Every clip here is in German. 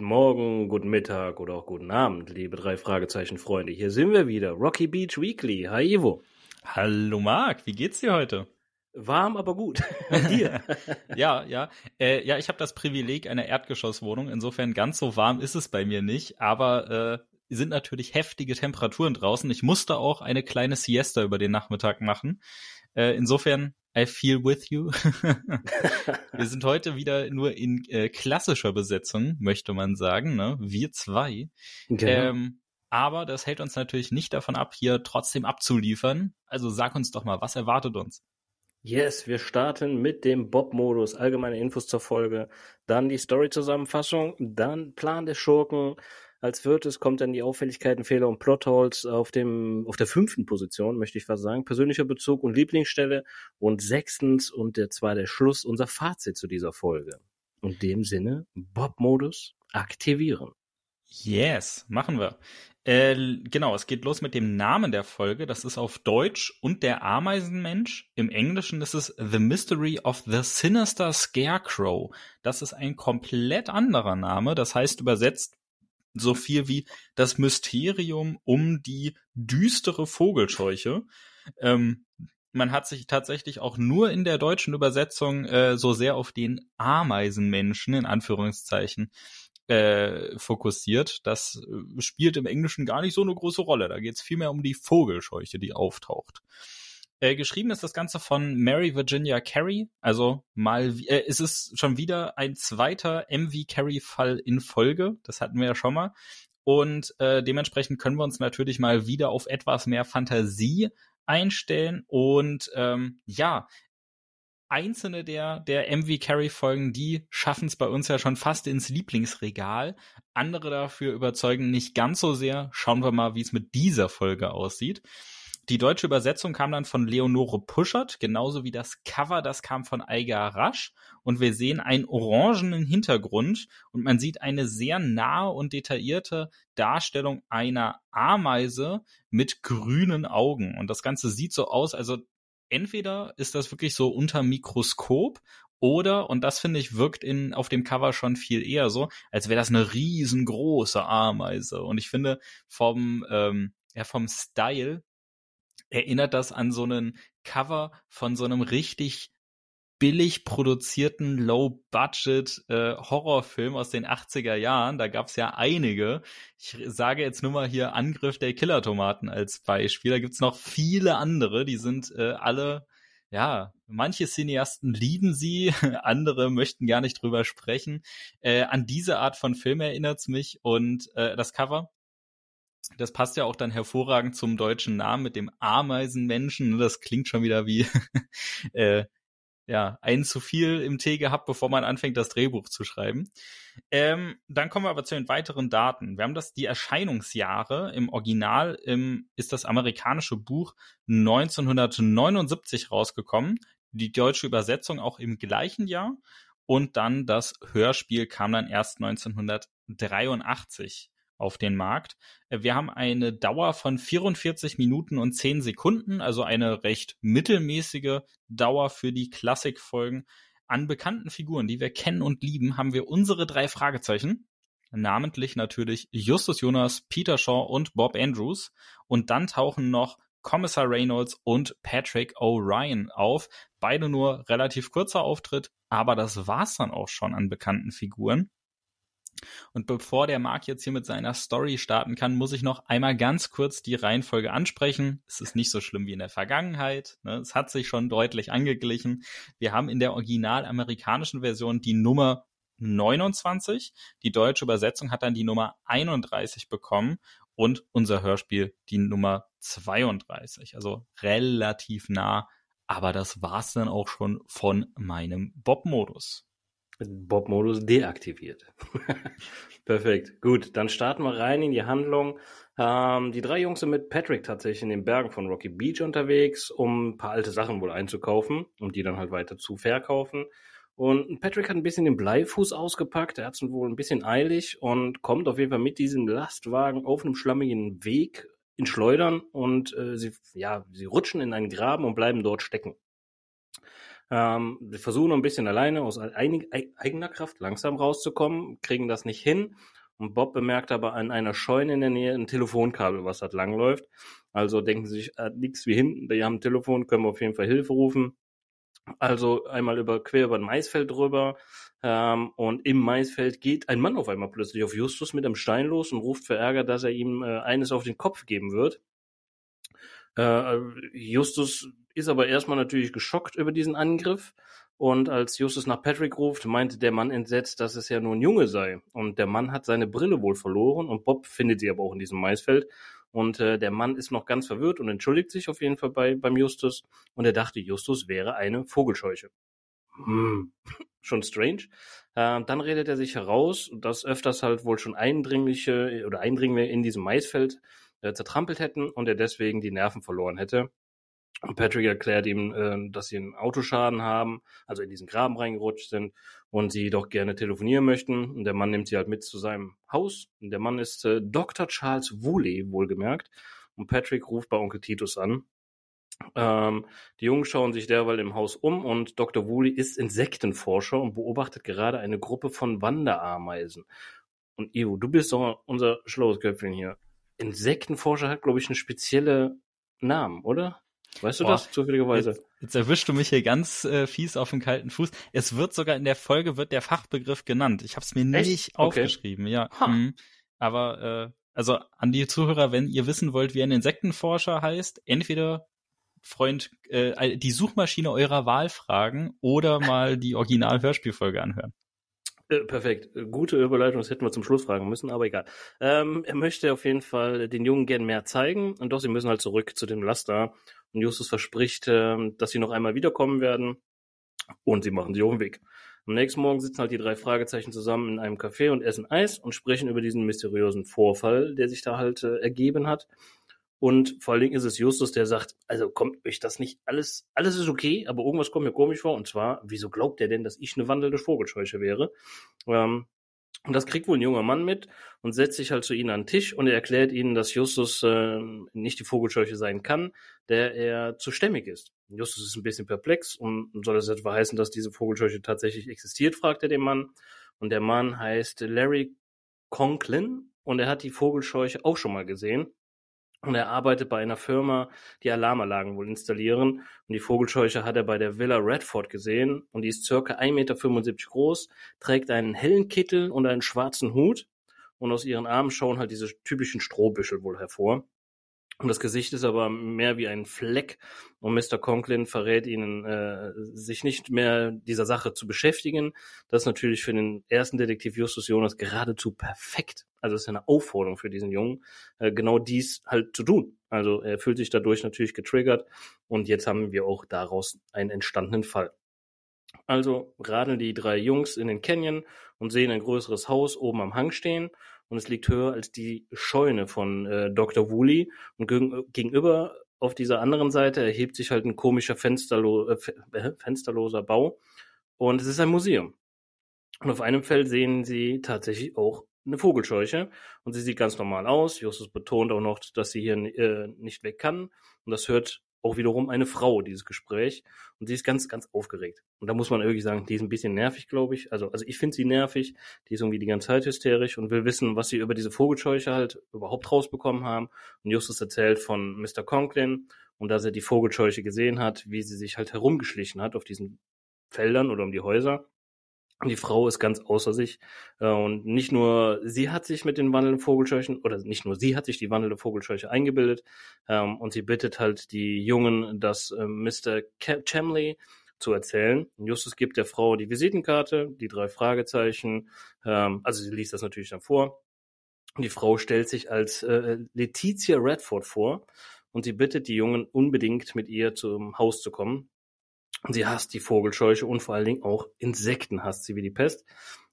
Guten Morgen, guten Mittag oder auch guten Abend, liebe drei Fragezeichen Freunde. Hier sind wir wieder. Rocky Beach Weekly. Hi Ivo. Hallo Marc, wie geht's dir heute? Warm, aber gut. dir? ja, ja. Äh, ja, ich habe das Privileg einer Erdgeschosswohnung. Insofern ganz so warm ist es bei mir nicht. Aber äh, sind natürlich heftige Temperaturen draußen. Ich musste auch eine kleine Siesta über den Nachmittag machen. Äh, insofern I feel with you. wir sind heute wieder nur in äh, klassischer Besetzung, möchte man sagen, ne? Wir zwei. Genau. Ähm, aber das hält uns natürlich nicht davon ab, hier trotzdem abzuliefern. Also sag uns doch mal, was erwartet uns? Yes, wir starten mit dem Bob-Modus, allgemeine Infos zur Folge, dann die Story-Zusammenfassung, dann Plan des Schurken, als viertes kommt dann die Auffälligkeiten, Fehler und Plotholes auf dem, auf der fünften Position, möchte ich fast sagen. Persönlicher Bezug und Lieblingsstelle. Und sechstens und der zwar der Schluss, unser Fazit zu dieser Folge. In dem Sinne, Bob-Modus aktivieren. Yes, machen wir. Äh, genau, es geht los mit dem Namen der Folge. Das ist auf Deutsch und der Ameisenmensch. Im Englischen ist es The Mystery of the Sinister Scarecrow. Das ist ein komplett anderer Name. Das heißt übersetzt so viel wie das Mysterium um die düstere Vogelscheuche. Ähm, man hat sich tatsächlich auch nur in der deutschen Übersetzung äh, so sehr auf den Ameisenmenschen in Anführungszeichen äh, fokussiert. Das äh, spielt im Englischen gar nicht so eine große Rolle. Da geht es vielmehr um die Vogelscheuche, die auftaucht. Äh, geschrieben ist das Ganze von Mary Virginia Carey. Also mal, äh, es ist schon wieder ein zweiter MV Carey-Fall in Folge. Das hatten wir ja schon mal. Und äh, dementsprechend können wir uns natürlich mal wieder auf etwas mehr Fantasie einstellen. Und ähm, ja, einzelne der, der MV Carey Folgen, die schaffen es bei uns ja schon fast ins Lieblingsregal. Andere dafür überzeugen nicht ganz so sehr. Schauen wir mal, wie es mit dieser Folge aussieht. Die deutsche Übersetzung kam dann von Leonore Puschert, genauso wie das Cover, das kam von Eiger Rasch. Und wir sehen einen orangenen Hintergrund und man sieht eine sehr nahe und detaillierte Darstellung einer Ameise mit grünen Augen. Und das Ganze sieht so aus, also entweder ist das wirklich so unter Mikroskop oder, und das finde ich, wirkt in, auf dem Cover schon viel eher so, als wäre das eine riesengroße Ameise. Und ich finde, vom, ähm, ja, vom Style erinnert das an so einen Cover von so einem richtig billig produzierten Low-Budget äh, Horrorfilm aus den 80er Jahren. Da gab's ja einige. Ich sage jetzt nur mal hier Angriff der Killertomaten als Beispiel. Da gibt's noch viele andere, die sind äh, alle ja, manche Cineasten lieben sie, andere möchten gar nicht drüber sprechen. Äh, an diese Art von Film erinnert's mich und äh, das Cover das passt ja auch dann hervorragend zum deutschen Namen mit dem Ameisenmenschen. Das klingt schon wieder wie äh, ja, ein zu viel im Tee gehabt, bevor man anfängt, das Drehbuch zu schreiben. Ähm, dann kommen wir aber zu den weiteren Daten. Wir haben das, die Erscheinungsjahre im Original im, ist das amerikanische Buch 1979 rausgekommen. Die deutsche Übersetzung auch im gleichen Jahr. Und dann das Hörspiel kam dann erst 1983 auf den Markt. Äh, wir haben eine Dauer von 44 Minuten und 10 Sekunden, also eine recht mittelmäßige Dauer für die Klassikfolgen. An bekannten Figuren, die wir kennen und lieben, haben wir unsere drei Fragezeichen. Namentlich natürlich Justus Jonas, Peter Shaw und Bob Andrews. Und dann tauchen noch Kommissar Reynolds und Patrick O'Ryan auf. Beide nur relativ kurzer Auftritt, aber das war's dann auch schon an bekannten Figuren. Und bevor der Marc jetzt hier mit seiner Story starten kann, muss ich noch einmal ganz kurz die Reihenfolge ansprechen. Es ist nicht so schlimm wie in der Vergangenheit. Ne? Es hat sich schon deutlich angeglichen. Wir haben in der original amerikanischen Version die Nummer 29. Die deutsche Übersetzung hat dann die Nummer 31 bekommen und unser Hörspiel die Nummer 32. Also relativ nah. Aber das war's dann auch schon von meinem Bob-Modus. Bob-Modus deaktiviert. Perfekt. Gut, dann starten wir rein in die Handlung. Ähm, die drei Jungs sind mit Patrick tatsächlich in den Bergen von Rocky Beach unterwegs, um ein paar alte Sachen wohl einzukaufen und die dann halt weiter zu verkaufen. Und Patrick hat ein bisschen den Bleifuß ausgepackt, er hat es wohl ein bisschen eilig und kommt auf jeden Fall mit diesem Lastwagen auf einem schlammigen Weg in Schleudern und äh, sie, ja, sie rutschen in einen Graben und bleiben dort stecken. Ähm, wir versuchen ein bisschen alleine aus eigener Kraft langsam rauszukommen, kriegen das nicht hin. Und Bob bemerkt aber an einer Scheune in der Nähe ein Telefonkabel, was dort langläuft. Also denken sie sich, äh, nichts wie hinten, wir haben ein Telefon, können wir auf jeden Fall Hilfe rufen. Also einmal über quer über ein Maisfeld drüber. Ähm, und im Maisfeld geht ein Mann auf einmal plötzlich auf Justus mit einem Stein los und ruft verärgert, dass er ihm äh, eines auf den Kopf geben wird. Äh, Justus ist aber erstmal natürlich geschockt über diesen Angriff. Und als Justus nach Patrick ruft, meinte der Mann entsetzt, dass es ja nur ein Junge sei. Und der Mann hat seine Brille wohl verloren und Bob findet sie aber auch in diesem Maisfeld. Und äh, der Mann ist noch ganz verwirrt und entschuldigt sich auf jeden Fall bei, beim Justus. Und er dachte, Justus wäre eine Vogelscheuche. Hm. schon strange. Äh, dann redet er sich heraus, dass öfters halt wohl schon Eindringliche oder Eindringlinge in diesem Maisfeld äh, zertrampelt hätten und er deswegen die Nerven verloren hätte. Und Patrick erklärt ihm, äh, dass sie einen Autoschaden haben, also in diesen Graben reingerutscht sind und sie doch gerne telefonieren möchten. Und der Mann nimmt sie halt mit zu seinem Haus. Und der Mann ist äh, Dr. Charles Woolley, wohlgemerkt. Und Patrick ruft bei Onkel Titus an. Ähm, die Jungen schauen sich derweil im Haus um und Dr. Woolley ist Insektenforscher und beobachtet gerade eine Gruppe von Wanderameisen. Und Ivo, du bist doch unser schlaues Köpfchen hier. Insektenforscher hat, glaube ich, einen speziellen Namen, oder? Weißt du Boah, das zufälligerweise? Jetzt, jetzt erwischst du mich hier ganz äh, fies auf den kalten Fuß. Es wird sogar in der Folge wird der Fachbegriff genannt. Ich habe es mir Echt? nicht okay. aufgeschrieben, ja. Mhm. Aber äh, also an die Zuhörer, wenn ihr wissen wollt, wie ein Insektenforscher heißt, entweder Freund äh, die Suchmaschine eurer Wahl fragen oder mal die Original-Hörspielfolge anhören. Äh, perfekt. Gute Überleitung, das hätten wir zum Schluss fragen müssen, aber egal. Ähm, er möchte auf jeden Fall den Jungen gern mehr zeigen und doch sie müssen halt zurück zu dem Laster und Justus verspricht, äh, dass sie noch einmal wiederkommen werden. Und sie machen sich auf den Weg. Am nächsten Morgen sitzen halt die drei Fragezeichen zusammen in einem Café und essen Eis und sprechen über diesen mysteriösen Vorfall, der sich da halt äh, ergeben hat. Und vor allen Dingen ist es Justus, der sagt, also kommt euch das nicht alles, alles ist okay, aber irgendwas kommt mir komisch vor. Und zwar, wieso glaubt er denn, dass ich eine wandelnde Vogelscheuche wäre? Ähm, und das kriegt wohl ein junger Mann mit und setzt sich halt zu ihnen an den Tisch und er erklärt ihnen, dass Justus äh, nicht die Vogelscheuche sein kann, der er zu stämmig ist. Justus ist ein bisschen perplex und soll das etwa heißen, dass diese Vogelscheuche tatsächlich existiert, fragt er den Mann. Und der Mann heißt Larry Conklin und er hat die Vogelscheuche auch schon mal gesehen. Und er arbeitet bei einer Firma, die Alarmanlagen wohl installieren. Und die Vogelscheuche hat er bei der Villa Redford gesehen. Und die ist circa 1,75 Meter groß, trägt einen hellen Kittel und einen schwarzen Hut. Und aus ihren Armen schauen halt diese typischen Strohbüschel wohl hervor. Und das Gesicht ist aber mehr wie ein Fleck. Und Mr. Conklin verrät ihnen, äh, sich nicht mehr dieser Sache zu beschäftigen. Das ist natürlich für den ersten Detektiv Justus Jonas geradezu perfekt. Also es ist eine Aufforderung für diesen Jungen, äh, genau dies halt zu tun. Also er fühlt sich dadurch natürlich getriggert. Und jetzt haben wir auch daraus einen entstandenen Fall. Also radeln die drei Jungs in den Canyon und sehen ein größeres Haus oben am Hang stehen und es liegt höher als die Scheune von äh, Dr. Woolley und gegenüber auf dieser anderen Seite erhebt sich halt ein komischer Fensterlo äh, äh, fensterloser Bau und es ist ein Museum. Und auf einem Feld sehen sie tatsächlich auch eine Vogelscheuche und sie sieht ganz normal aus. Justus betont auch noch, dass sie hier äh, nicht weg kann und das hört auch wiederum eine Frau, dieses Gespräch. Und sie ist ganz, ganz aufgeregt. Und da muss man irgendwie sagen, die ist ein bisschen nervig, glaube ich. Also, also ich finde sie nervig. Die ist irgendwie die ganze Zeit hysterisch und will wissen, was sie über diese Vogelscheuche halt überhaupt rausbekommen haben. Und Justus erzählt von Mr. Conklin und dass er die Vogelscheuche gesehen hat, wie sie sich halt herumgeschlichen hat auf diesen Feldern oder um die Häuser. Die Frau ist ganz außer sich. Äh, und nicht nur sie hat sich mit den wandelnden Vogelscheuchen, oder nicht nur sie hat sich die wandelnde Vogelscheuche eingebildet, ähm, und sie bittet halt die Jungen, das äh, Mr. Chamley zu erzählen. Justus gibt der Frau die Visitenkarte, die drei Fragezeichen, ähm, also sie liest das natürlich dann vor. Die Frau stellt sich als äh, Letizia Redford vor und sie bittet die Jungen unbedingt mit ihr zum Haus zu kommen. Sie hasst die Vogelscheuche und vor allen Dingen auch Insekten hasst sie wie die Pest.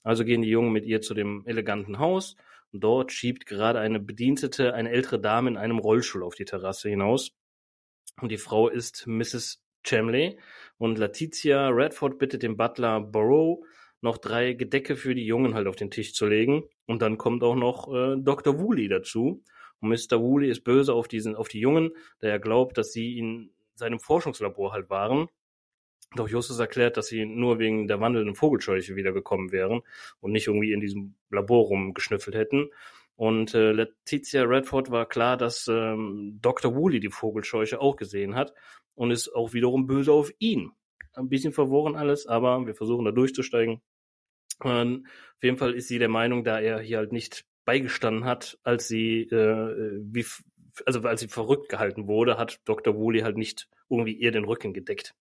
Also gehen die Jungen mit ihr zu dem eleganten Haus und dort schiebt gerade eine Bedienstete, eine ältere Dame in einem Rollstuhl auf die Terrasse hinaus. Und die Frau ist Mrs. Chamley und Letitia Redford bittet den Butler Burrow noch drei Gedecke für die Jungen halt auf den Tisch zu legen. Und dann kommt auch noch äh, Dr. Woolley dazu. Und Mr. Woolley ist böse auf diesen, auf die Jungen, da er glaubt, dass sie in seinem Forschungslabor halt waren Doch Justus erklärt, dass sie nur wegen der wandelnden Vogelscheuche wiedergekommen wären und nicht irgendwie in diesem Labor rumgeschnüffelt hätten. Und äh, Letizia Redford war klar, dass ähm, Dr. Woolley die Vogelscheuche auch gesehen hat und ist auch wiederum böse auf ihn. Ein bisschen verworren alles, aber wir versuchen da durchzusteigen. Und auf jeden Fall ist sie der Meinung, da er hier halt nicht beigestanden hat, als sie äh, wie also als sie verrückt gehalten wurde, hat Dr. Woolley halt nicht irgendwie ihr den Rücken gedeckt.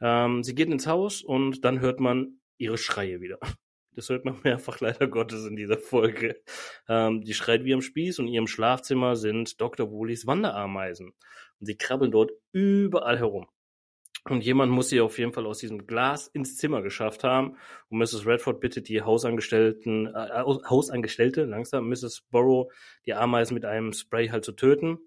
Ähm, sie geht ins Haus und dann hört man ihre Schreie wieder. Das hört man mehrfach leider Gottes in dieser Folge. Ähm, die schreit wie am Spieß und in ihrem Schlafzimmer sind Dr. Wooleys Wanderameisen. Und sie krabbeln dort überall herum. Und jemand muss sie auf jeden Fall aus diesem Glas ins Zimmer geschafft haben. Und Mrs. Redford bittet die Hausangestellten, äh, Hausangestellte, langsam, Mrs. Borrow, die Ameisen mit einem Spray halt zu töten.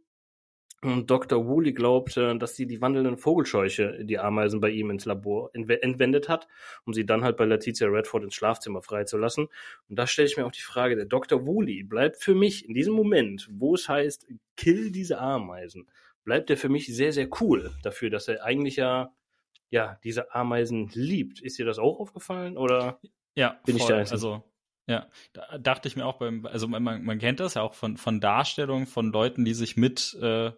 Und Dr. Woolley glaubt, äh, dass sie die wandelnden Vogelscheuche, die Ameisen bei ihm ins Labor entwendet hat, um sie dann halt bei Letizia Redford ins Schlafzimmer freizulassen. Und da stelle ich mir auch die Frage, der Dr. Woolley bleibt für mich in diesem Moment, wo es heißt, kill diese Ameisen, bleibt er für mich sehr, sehr cool dafür, dass er eigentlich ja, ja, diese Ameisen liebt. Ist dir das auch aufgefallen oder ja, bin voll. ich da Also ja, da dachte ich mir auch beim, also man, man kennt das ja auch von, von Darstellungen von Leuten, die sich mit äh,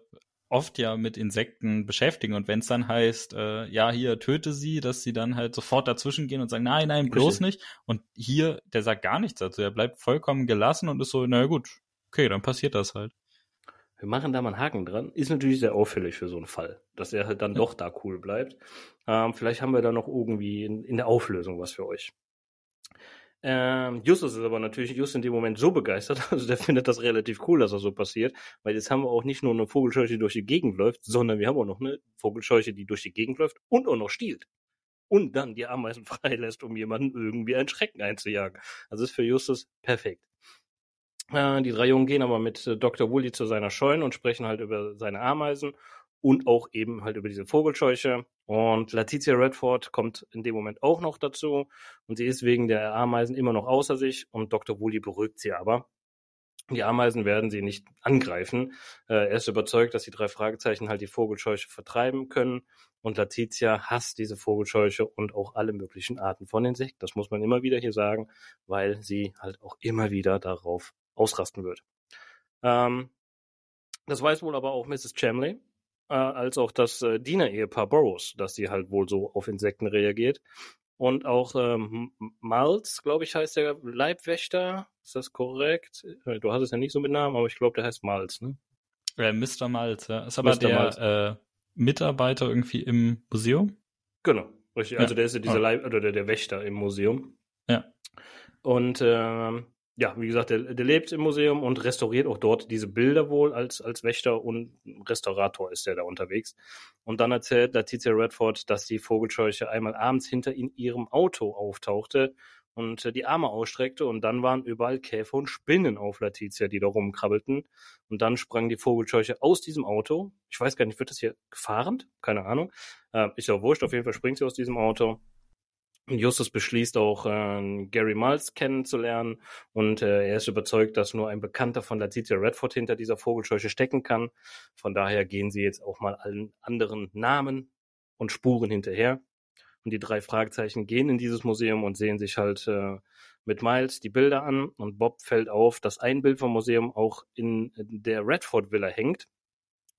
oft ja mit Insekten beschäftigen und wenn es dann heißt, äh, ja, hier töte sie, dass sie dann halt sofort dazwischen gehen und sagen, nein, nein, bloß nicht. Und hier, der sagt gar nichts dazu, er bleibt vollkommen gelassen und ist so, naja gut, okay, dann passiert das halt. Wir machen da mal einen Haken dran. Ist natürlich sehr auffällig für so einen Fall, dass er halt dann ja. doch da cool bleibt. Ähm, vielleicht haben wir da noch irgendwie in, in der Auflösung was für euch. Ähm, Justus ist aber natürlich just in dem Moment so begeistert, also der findet das relativ cool, dass das so passiert, weil jetzt haben wir auch nicht nur eine Vogelscheuche, die durch die Gegend läuft, sondern wir haben auch noch eine Vogelscheuche, die durch die Gegend läuft und auch noch stiehlt. Und dann die Ameisen freilässt, um jemanden irgendwie einen Schrecken einzujagen. Also ist für Justus perfekt. Äh, die drei Jungen gehen aber mit äh, Dr. Woolley zu seiner Scheune und sprechen halt über seine Ameisen und auch eben halt über diese Vogelscheuche. Und Letizia Redford kommt in dem Moment auch noch dazu und sie ist wegen der Ameisen immer noch außer sich und Dr. Woolley beruhigt sie aber. Die Ameisen werden sie nicht angreifen. Äh, er ist überzeugt, dass die drei Fragezeichen halt die Vogelscheuche vertreiben können. Und Letizia hasst diese Vogelscheuche und auch alle möglichen Arten von Insekten. Das muss man immer wieder hier sagen, weil sie halt auch immer wieder darauf ausrasten wird. Ähm, das weiß wohl aber auch Mrs. Chamley, äh, als auch das äh, Diener-Ehepaar Burroughs, dass sie halt wohl so auf Insekten reagiert. Und auch ähm, Miles, glaube ich, heißt der Leibwächter. Ist das korrekt? Äh, du hast es ja nicht so mit Namen, aber ich glaube, der heißt Miles, ne? Äh, Mr. Miles, ja. Ist aber Mr. der äh, Mitarbeiter irgendwie im Museum? Genau, richtig. Ja. Also der ist ja dieser oh. Leib oder der, der Wächter im Museum. Ja. Und ähm, ja, wie gesagt, der, der lebt im Museum und restauriert auch dort diese Bilder wohl als, als Wächter und Restaurator ist er da unterwegs. Und dann erzählt Letizia Redford, dass die Vogelscheuche einmal abends hinter in ihrem Auto auftauchte und die Arme ausstreckte und dann waren überall Käfer und Spinnen auf Letizia, die da rumkrabbelten. Und dann sprang die Vogelscheuche aus diesem Auto. Ich weiß gar nicht, wird das hier gefahren? Keine Ahnung. Äh, ist ja wurscht, auf jeden Fall springt sie aus diesem Auto Justus beschließt auch, äh, Gary Miles kennenzulernen und äh, er ist überzeugt, dass nur ein Bekannter von Letizia Redford hinter dieser Vogelscheuche stecken kann. Von daher gehen sie jetzt auch mal allen anderen Namen und Spuren hinterher. Und die drei Fragezeichen gehen in dieses Museum und sehen sich halt äh, mit Miles die Bilder an. Und Bob fällt auf, dass ein Bild vom Museum auch in der Redford Villa hängt.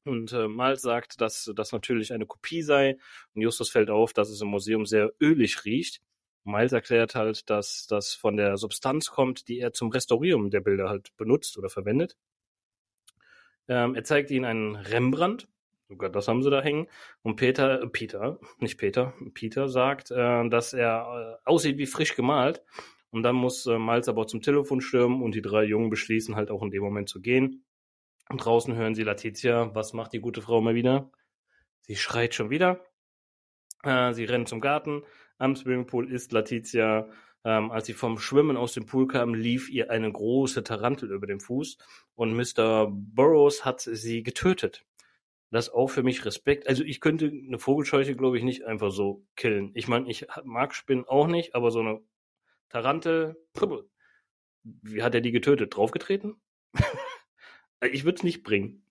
Und äh, Miles sagt, dass das natürlich eine Kopie sei. Und Justus fällt auf, dass es im Museum sehr ölig riecht. Miles erklärt halt, dass das von der Substanz kommt, die er zum Restaurieren der Bilder halt benutzt oder verwendet. Ähm, er zeigt ihnen einen Rembrandt. Sogar das haben sie da hängen. Und Peter, äh, Peter, nicht Peter, Peter sagt, äh, dass er äh, aussieht wie frisch gemalt. Und dann muss äh, Miles aber zum Telefon stürmen und die drei Jungen beschließen halt auch in dem Moment zu gehen. Und draußen hören sie Letizia. Was macht die gute Frau mal wieder? Sie schreit schon wieder. Äh, sie rennt zum Garten. Am Swimmingpool ist Letizia. Ähm, als sie vom Schwimmen aus dem Pool kam, lief ihr eine große Tarantel über den Fuß und Mr. Burroughs hat sie getötet. Das auch für mich Respekt. Also ich könnte eine Vogelscheuche, glaube ich, nicht einfach so killen. Ich meine, ich mag Spinnen auch nicht, aber so eine Tarantel, wie hat er die getötet? Draufgetreten? Ich würde es nicht bringen.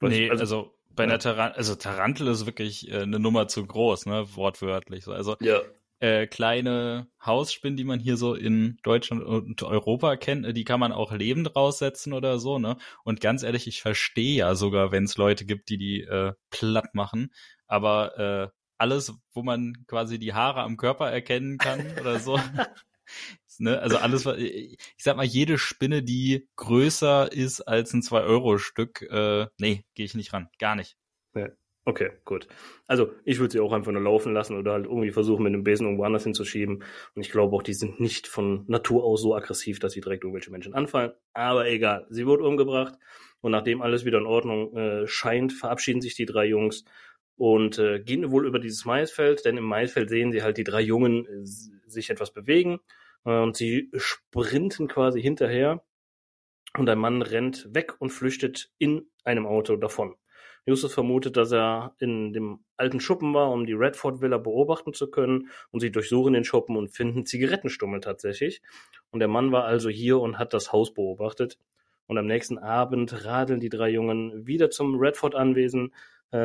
Was, nee, also, also bei einer Tarantel, also Tarantel ist wirklich äh, eine Nummer zu groß, ne, wortwörtlich. Also ja. äh, kleine Hausspinnen, die man hier so in Deutschland und Europa kennt, äh, die kann man auch lebend raussetzen oder so, ne? Und ganz ehrlich, ich verstehe ja sogar, wenn es Leute gibt, die die äh, platt machen. Aber äh, alles, wo man quasi die Haare am Körper erkennen kann oder so. ne? Also alles, ich sag mal, jede Spinne, die größer ist als ein 2-Euro-Stück, äh, nee, gehe ich nicht ran. Gar nicht. Ja. Okay, gut. Also ich würde sie auch einfach nur laufen lassen oder halt irgendwie versuchen, mit dem Besen irgendwo anders hinzuschieben. Und ich glaube auch, die sind nicht von Natur aus so aggressiv, dass sie direkt irgendwelche Menschen anfallen. Aber egal, sie wurde umgebracht. Und nachdem alles wieder in Ordnung äh, scheint, verabschieden sich die drei Jungs und äh, gehen wohl über dieses Maisfeld, denn im Maisfeld sehen sie halt die drei Jungen äh, sich etwas bewegen und sie sprinten quasi hinterher und ein Mann rennt weg und flüchtet in einem Auto davon. Justus vermutet, dass er in dem alten Schuppen war, um die Redford Villa beobachten zu können und sie durchsuchen den Schuppen und finden Zigarettenstummel tatsächlich. Und der Mann war also hier und hat das Haus beobachtet. Und am nächsten Abend radeln die drei Jungen wieder zum Redford-Anwesen,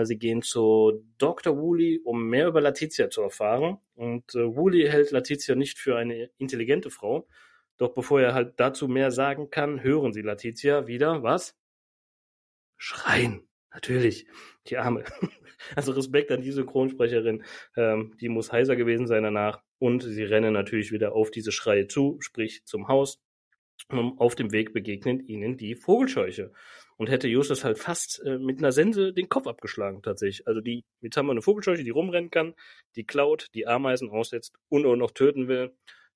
sie gehen zu Dr. Woolley, um mehr über Letizia zu erfahren. Und äh, Woolley hält Letizia nicht für eine intelligente Frau. Doch bevor er halt dazu mehr sagen kann, hören sie Letizia wieder, was? Schreien. Natürlich. Die Arme. Also Respekt an die Synchronsprecherin. Ähm, die muss heiser gewesen sein danach. Und sie rennen natürlich wieder auf diese Schreie zu, sprich zum Haus. Und auf dem Weg begegnen ihnen die Vogelscheuche und hätte Justus halt fast äh, mit einer Sense den Kopf abgeschlagen tatsächlich. Also die, jetzt haben wir eine Vogelscheuche, die rumrennen kann, die klaut, die Ameisen aussetzt und auch noch töten will.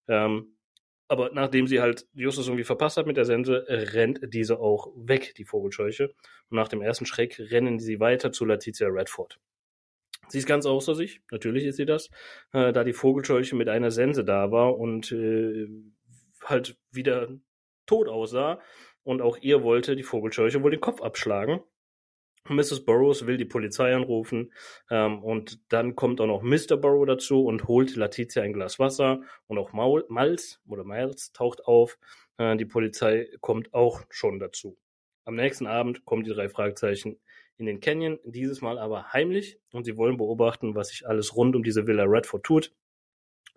Ähm, aber nachdem sie halt Justus irgendwie verpasst hat mit der Sense, rennt diese auch weg, die Vogelscheuche. Und nach dem ersten Schreck rennen sie weiter zu Letizia Redford. Sie ist ganz außer sich, natürlich ist sie das, äh, da die Vogelscheuche mit einer Sense da war und äh, halt wieder tot aussah und auch ihr wollte die Vogelscheuche wohl den Kopf abschlagen. Mrs. Burroughs will die Polizei anrufen ähm, und dann kommt auch noch Mr. Burrow dazu und holt Letizia ein Glas Wasser und auch Maul, Miles oder Miles taucht auf. Äh, die Polizei kommt auch schon dazu. Am nächsten Abend kommen die drei Fragezeichen in den Canyon, dieses Mal aber heimlich und sie wollen beobachten, was sich alles rund um diese Villa Redford tut.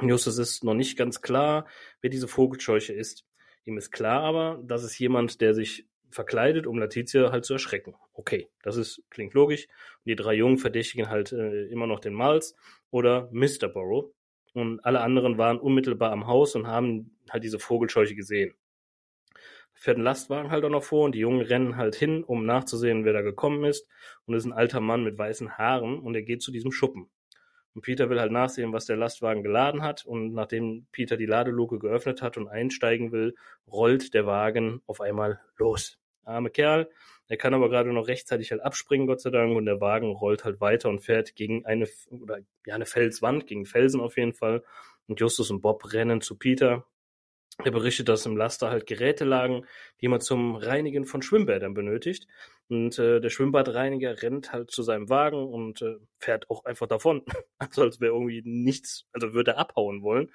Justus ist noch nicht ganz klar, wer diese Vogelscheuche ist. Ihm ist klar aber, dass es jemand, der sich verkleidet, um Letizia halt zu erschrecken. Okay, das ist, klingt logisch. Und die drei Jungen verdächtigen halt äh, immer noch den Miles oder Mr. Burrow. Und alle anderen waren unmittelbar am Haus und haben halt diese Vogelscheuche gesehen. Fährt ein Lastwagen halt auch noch vor und die Jungen rennen halt hin, um nachzusehen, wer da gekommen ist. Und es ist ein alter Mann mit weißen Haaren und er geht zu diesem Schuppen. Und Peter will halt nachsehen, was der Lastwagen geladen hat. Und nachdem Peter die Ladeluke geöffnet hat und einsteigen will, rollt der Wagen auf einmal los. Arme Kerl. Er kann aber gerade noch rechtzeitig halt abspringen, Gott sei Dank. Und der Wagen rollt halt weiter und fährt gegen eine, oder ja, eine Felswand, gegen Felsen auf jeden Fall. Und Justus und Bob rennen zu Peter. Er berichtet, dass im Laster halt Geräte lagen, die man zum Reinigen von Schwimmbädern benötigt. Und äh, der Schwimmbadreiniger rennt halt zu seinem Wagen und äh, fährt auch einfach davon. Also als wäre irgendwie nichts, also würde er abhauen wollen.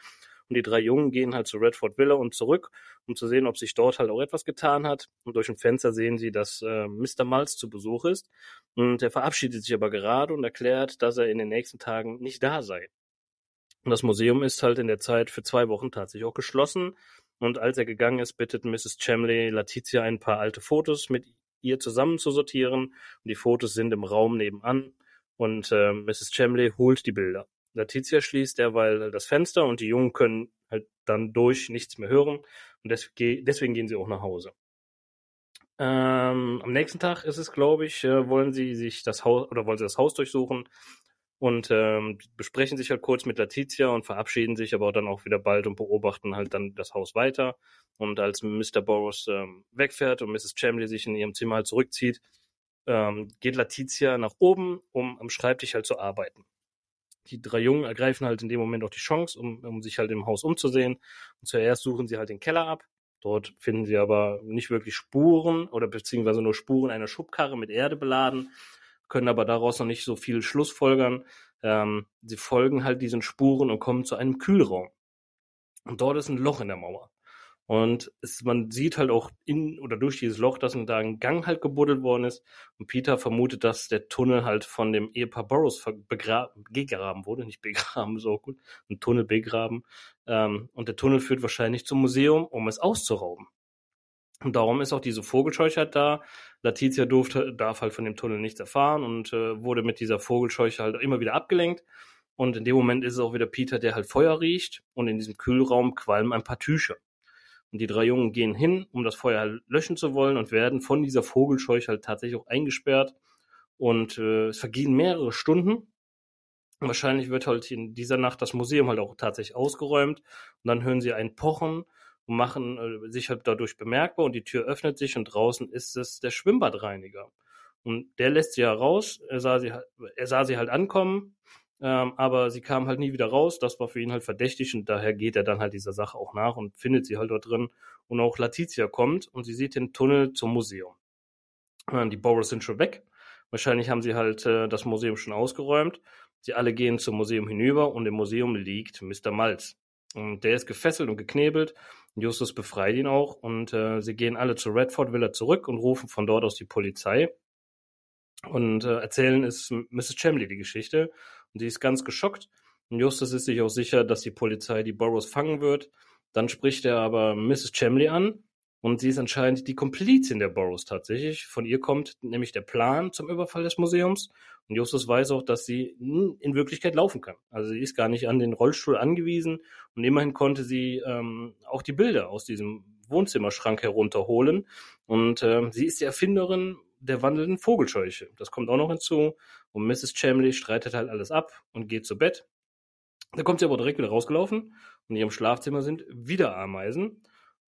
Und die drei Jungen gehen halt zu Redford Villa und zurück, um zu sehen, ob sich dort halt auch etwas getan hat. Und durch ein Fenster sehen sie, dass äh, Mr. Miles zu Besuch ist. Und er verabschiedet sich aber gerade und erklärt, dass er in den nächsten Tagen nicht da sei. Und das Museum ist halt in der Zeit für zwei Wochen tatsächlich auch geschlossen. Und als er gegangen ist, bittet Mrs. Chamley Letizia ein paar alte Fotos mit ihr zusammen zu sortieren. Und die Fotos sind im Raum nebenan. Und äh, Mrs. Chamley holt die Bilder. Letizia schließt derweil das Fenster und die Jungen können halt dann durch nichts mehr hören. Und deswegen gehen sie auch nach Hause. Ähm, am nächsten Tag ist es, glaube ich, äh, wollen sie sich das Haus oder wollen sie das Haus durchsuchen und ähm, besprechen sich halt kurz mit Letizia und verabschieden sich aber dann auch wieder bald und beobachten halt dann das Haus weiter. Und als Mr. Boros ähm, wegfährt und Mrs. Chamley sich in ihrem Zimmer halt zurückzieht, ähm, geht Letizia nach oben, um am Schreibtisch halt zu arbeiten. Die drei Jungen ergreifen halt in dem Moment auch die Chance, um, um sich halt im Haus umzusehen. Und zuerst suchen sie halt den Keller ab. Dort finden sie aber nicht wirklich Spuren oder beziehungsweise nur Spuren einer Schubkarre mit Erde beladen können aber daraus noch nicht so viel Schlussfolgern. Ähm, sie folgen halt diesen Spuren und kommen zu einem Kühlraum. Und dort ist ein Loch in der Mauer. Und es, man sieht halt auch in oder durch dieses Loch, dass da ein Gang halt gebuddelt worden ist. Und Peter vermutet, dass der Tunnel halt von dem Ehepaar Burroughs begraben wurde, nicht begraben, so gut, ein Tunnel begraben. Ähm, und der Tunnel führt wahrscheinlich zum Museum, um es auszurauben. Und darum ist auch diese Vogelscheuche halt da. Letizia durfte, darf halt von dem Tunnel nichts erfahren und äh, wurde mit dieser Vogelscheuche halt immer wieder abgelenkt. Und in dem Moment ist es auch wieder Peter, der halt Feuer riecht und in diesem Kühlraum qualmen ein paar Tücher. Und die drei Jungen gehen hin, um das Feuer halt löschen zu wollen und werden von dieser Vogelscheuche halt tatsächlich auch eingesperrt. Und äh, es vergehen mehrere Stunden. Wahrscheinlich wird halt in dieser Nacht das Museum halt auch tatsächlich ausgeräumt. Und dann hören sie ein Pochen und machen äh, sich halt dadurch bemerkbar und die Tür öffnet sich und draußen ist es der Schwimmbadreiniger. Und der lässt sie heraus, er sah sie, er sah sie halt ankommen, ähm, aber sie kam halt nie wieder raus. Das war für ihn halt verdächtig und daher geht er dann halt dieser Sache auch nach und findet sie halt dort drin. Und auch Letizia kommt und sie sieht den Tunnel zum Museum. Die Boros sind schon weg. Wahrscheinlich haben sie halt äh, das Museum schon ausgeräumt. Sie alle gehen zum Museum hinüber und im Museum liegt Mr. Malz. Und der ist gefesselt und geknebelt. Justus befreit ihn auch und äh, sie gehen alle zur Redford Villa zurück und rufen von dort aus die Polizei und äh, erzählen es Mrs. Chamley die Geschichte. Und sie ist ganz geschockt. Und Justus ist sich auch sicher, dass die Polizei die Burrows fangen wird. Dann spricht er aber Mrs. Chamley an und sie ist anscheinend die Komplizin der Burrows tatsächlich. Von ihr kommt nämlich der Plan zum Überfall des Museums. Und Justus weiß auch, dass sie in Wirklichkeit laufen kann. Also sie ist gar nicht an den Rollstuhl angewiesen. Und immerhin konnte sie ähm, auch die Bilder aus diesem Wohnzimmerschrank herunterholen. Und ähm, sie ist die Erfinderin der wandelnden Vogelscheuche. Das kommt auch noch hinzu. Und Mrs. Chamley streitet halt alles ab und geht zu Bett. Da kommt sie aber direkt wieder rausgelaufen. Und in ihrem Schlafzimmer sind wieder Ameisen.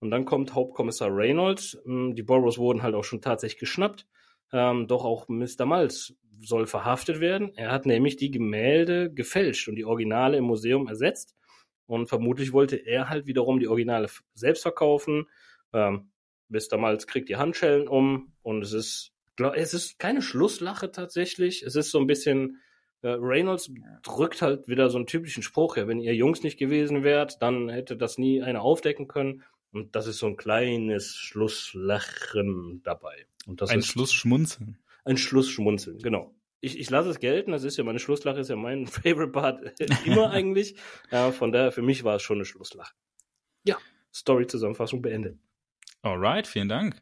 Und dann kommt Hauptkommissar Reynolds. Hm, die Burrows wurden halt auch schon tatsächlich geschnappt. Ähm, doch auch Mr. Malz soll verhaftet werden. Er hat nämlich die Gemälde gefälscht und die Originale im Museum ersetzt. Und vermutlich wollte er halt wiederum die Originale selbst verkaufen. Ähm, Mr. Malz kriegt die Handschellen um und es ist es ist keine Schlusslache tatsächlich. Es ist so ein bisschen, äh, Reynolds drückt halt wieder so einen typischen Spruch, ja, wenn ihr Jungs nicht gewesen wärt, dann hätte das nie einer aufdecken können. Und das ist so ein kleines Schlusslachen dabei. Und das ein ist Schlussschmunzeln. Ein Schlussschmunzeln, genau. Ich, ich lasse es gelten, das ist ja meine Schlusslache, ist ja mein Favorite Part immer eigentlich. Ja, von daher, für mich war es schon eine Schlusslache. Ja, Story-Zusammenfassung beendet. Alright, vielen Dank.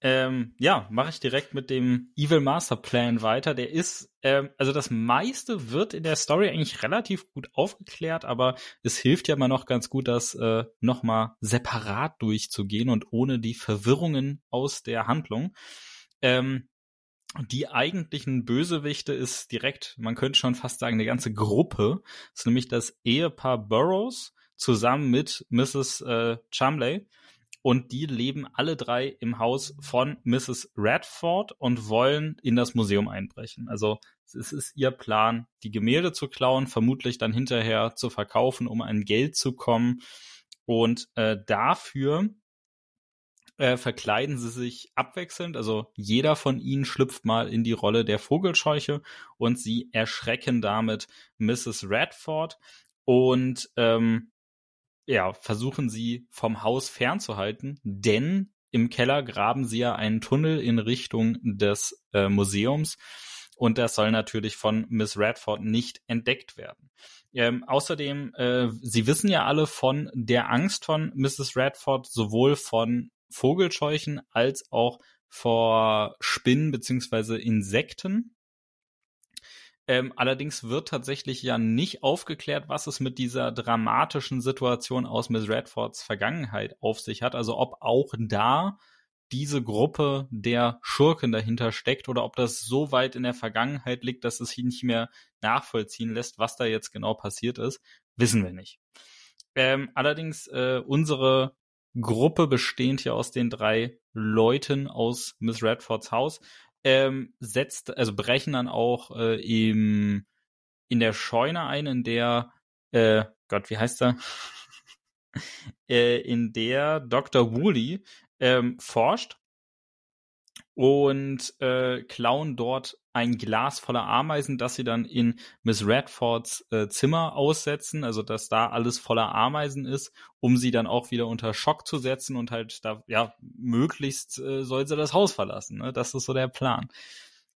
Ähm, ja, mache ich direkt mit dem Evil Master Plan weiter. Der ist, ähm, also das meiste wird in der Story eigentlich relativ gut aufgeklärt, aber es hilft ja mal noch ganz gut, das äh, nochmal separat durchzugehen und ohne die Verwirrungen aus der Handlung. Ähm, die eigentlichen Bösewichte ist direkt, man könnte schon fast sagen, eine ganze Gruppe. Das ist nämlich das Ehepaar Burroughs zusammen mit Mrs. Äh, Chumley und die leben alle drei im Haus von Mrs. Radford und wollen in das Museum einbrechen. Also es ist ihr Plan, die Gemälde zu klauen, vermutlich dann hinterher zu verkaufen, um an Geld zu kommen. Und äh, dafür äh, verkleiden sie sich abwechselnd. Also jeder von ihnen schlüpft mal in die Rolle der Vogelscheuche und sie erschrecken damit Mrs. Radford. Und ähm, ja, versuchen sie vom Haus fernzuhalten, denn im Keller graben sie ja einen Tunnel in Richtung des äh, Museums und das soll natürlich von Miss Radford nicht entdeckt werden. Ähm, außerdem, äh, sie wissen ja alle von der Angst von Mrs. Radford, sowohl von Vogelscheuchen als auch vor Spinnen beziehungsweise Insekten. Ähm, allerdings wird tatsächlich ja nicht aufgeklärt, was es mit dieser dramatischen Situation aus Miss Redfords Vergangenheit auf sich hat. Also ob auch da diese Gruppe der Schurken dahinter steckt oder ob das so weit in der Vergangenheit liegt, dass es ihn nicht mehr nachvollziehen lässt, was da jetzt genau passiert ist, wissen wir nicht. Ähm, allerdings äh, unsere Gruppe bestehend ja aus den drei Leuten aus Miss Redfords Haus ähm, setzt, also brechen dann auch äh, im, in der Scheune ein, in der, äh, Gott, wie heißt er? äh, in der Dr. Woolley ähm, forscht. Und äh, klauen dort ein Glas voller Ameisen, das sie dann in Miss Redfords äh, Zimmer aussetzen, also dass da alles voller Ameisen ist, um sie dann auch wieder unter Schock zu setzen und halt da, ja, möglichst äh, soll sie das Haus verlassen. Ne? Das ist so der Plan.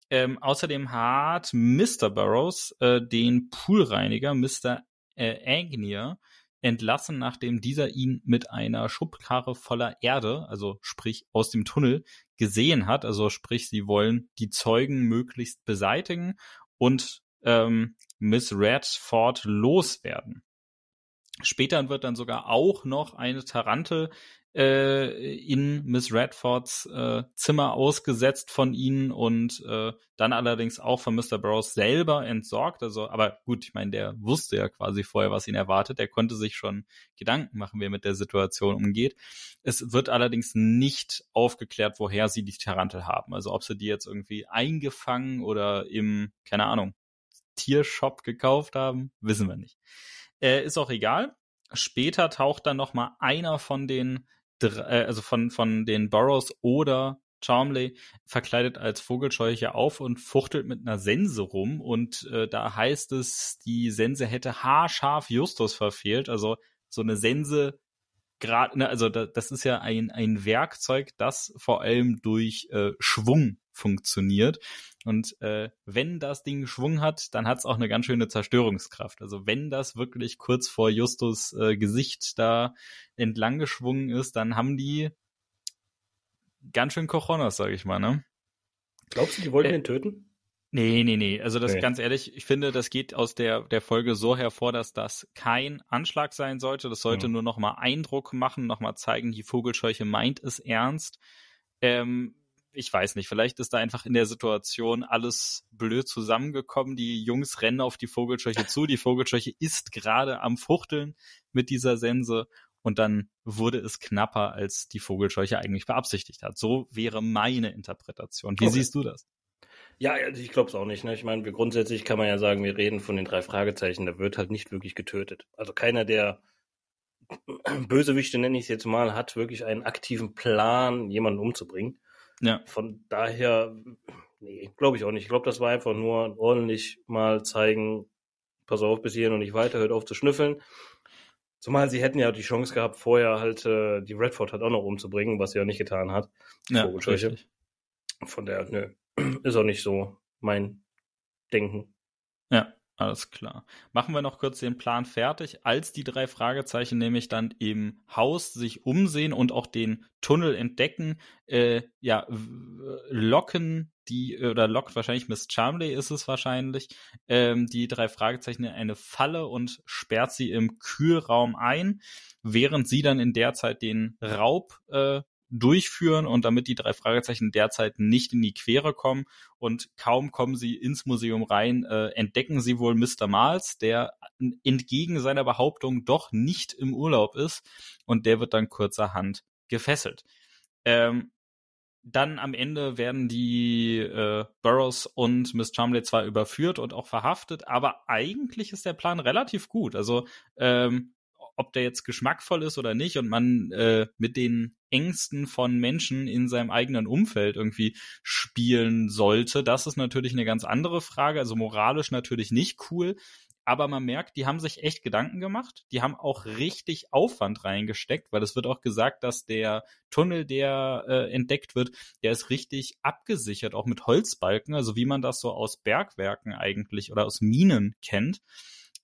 Ähm, außerdem hat Mr. Burroughs äh, den Poolreiniger Mr. Äh, Agnier entlassen, nachdem dieser ihn mit einer Schubkarre voller Erde, also sprich aus dem Tunnel, gesehen hat. Also sprich, sie wollen die Zeugen möglichst beseitigen und ähm, Miss Redford loswerden. Später wird dann sogar auch noch eine Tarantel äh, in Miss Redfords äh, Zimmer ausgesetzt von ihnen und äh, dann allerdings auch von Mr. Burroughs selber entsorgt. Also, aber gut, ich meine, der wusste ja quasi vorher, was ihn erwartet. Der konnte sich schon Gedanken machen, wie er mit der Situation umgeht. Es wird allerdings nicht aufgeklärt, woher sie die Tarantel haben. Also ob sie die jetzt irgendwie eingefangen oder im, keine Ahnung, Tiershop gekauft haben, wissen wir nicht. Äh, ist auch egal. Später taucht dann noch mal einer von den also von, von den Burrows oder Charmley verkleidet als Vogelscheuche auf und fuchtelt mit einer Sense rum und äh, da heißt es, die Sense hätte haarscharf Justus verfehlt, also so eine Sense gerade, ne, also da, das ist ja ein, ein Werkzeug, das vor allem durch äh, Schwung funktioniert. Und äh, wenn das Ding Schwung hat, dann hat es auch eine ganz schöne Zerstörungskraft. Also wenn das wirklich kurz vor Justus äh, Gesicht da entlang geschwungen ist, dann haben die ganz schön Cojones, sag ich mal, ne? Glaubst du, die wollten äh, ihn töten? Nee, nee, nee. Also das nee. ganz ehrlich, ich finde, das geht aus der, der Folge so hervor, dass das kein Anschlag sein sollte. Das sollte mhm. nur nochmal Eindruck machen, nochmal zeigen, die Vogelscheuche meint es ernst. Ähm, ich weiß nicht, vielleicht ist da einfach in der Situation alles blöd zusammengekommen. Die Jungs rennen auf die Vogelscheuche zu. Die Vogelscheuche ist gerade am Fuchteln mit dieser Sense und dann wurde es knapper, als die Vogelscheuche eigentlich beabsichtigt hat. So wäre meine Interpretation. Wie okay. siehst du das? Ja, also ich glaube es auch nicht. Ne? Ich meine, grundsätzlich kann man ja sagen, wir reden von den drei Fragezeichen. Da wird halt nicht wirklich getötet. Also keiner der Bösewichte, nenne ich es jetzt mal, hat wirklich einen aktiven Plan, jemanden umzubringen. Ja. Von daher, nee, glaube ich auch nicht. Ich glaube, das war einfach nur ordentlich mal zeigen, pass auf bis hierhin und nicht weiter, hört auf zu schnüffeln. Zumal sie hätten ja die Chance gehabt, vorher halt äh, die Redford halt auch noch umzubringen, was sie ja nicht getan hat. Ja, Vogelscheuche. Von der, nö, ist auch nicht so mein Denken. Alles klar. Machen wir noch kurz den Plan fertig. Als die drei Fragezeichen nämlich dann im Haus sich umsehen und auch den Tunnel entdecken, äh, ja, locken die, oder lockt wahrscheinlich Miss Charmley ist es wahrscheinlich, ähm, die drei Fragezeichen in eine Falle und sperrt sie im Kühlraum ein, während sie dann in der Zeit den Raub äh, durchführen und damit die drei Fragezeichen derzeit nicht in die Quere kommen und kaum kommen sie ins Museum rein, äh, entdecken sie wohl Mr. Miles, der entgegen seiner Behauptung doch nicht im Urlaub ist und der wird dann kurzerhand gefesselt. Ähm, dann am Ende werden die äh, Burroughs und Miss Charmley zwar überführt und auch verhaftet, aber eigentlich ist der Plan relativ gut. Also ähm, ob der jetzt geschmackvoll ist oder nicht und man äh, mit den Ängsten von Menschen in seinem eigenen Umfeld irgendwie spielen sollte, das ist natürlich eine ganz andere Frage. Also moralisch natürlich nicht cool, aber man merkt, die haben sich echt Gedanken gemacht. Die haben auch richtig Aufwand reingesteckt, weil es wird auch gesagt, dass der Tunnel, der äh, entdeckt wird, der ist richtig abgesichert, auch mit Holzbalken, also wie man das so aus Bergwerken eigentlich oder aus Minen kennt.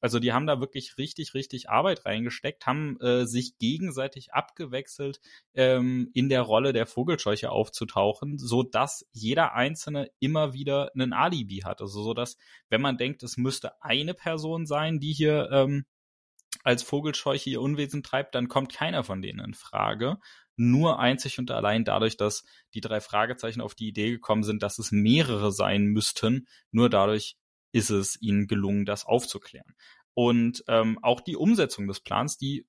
Also die haben da wirklich richtig, richtig Arbeit reingesteckt, haben äh, sich gegenseitig abgewechselt, ähm, in der Rolle der Vogelscheuche aufzutauchen, so dass jeder Einzelne immer wieder einen Alibi hat. Also so dass, wenn man denkt, es müsste eine Person sein, die hier ähm, als Vogelscheuche ihr Unwesen treibt, dann kommt keiner von denen in Frage. Nur einzig und allein dadurch, dass die drei Fragezeichen auf die Idee gekommen sind, dass es mehrere sein müssten. Nur dadurch ist es ihnen gelungen, das aufzuklären. Und ähm, auch die Umsetzung des Plans, die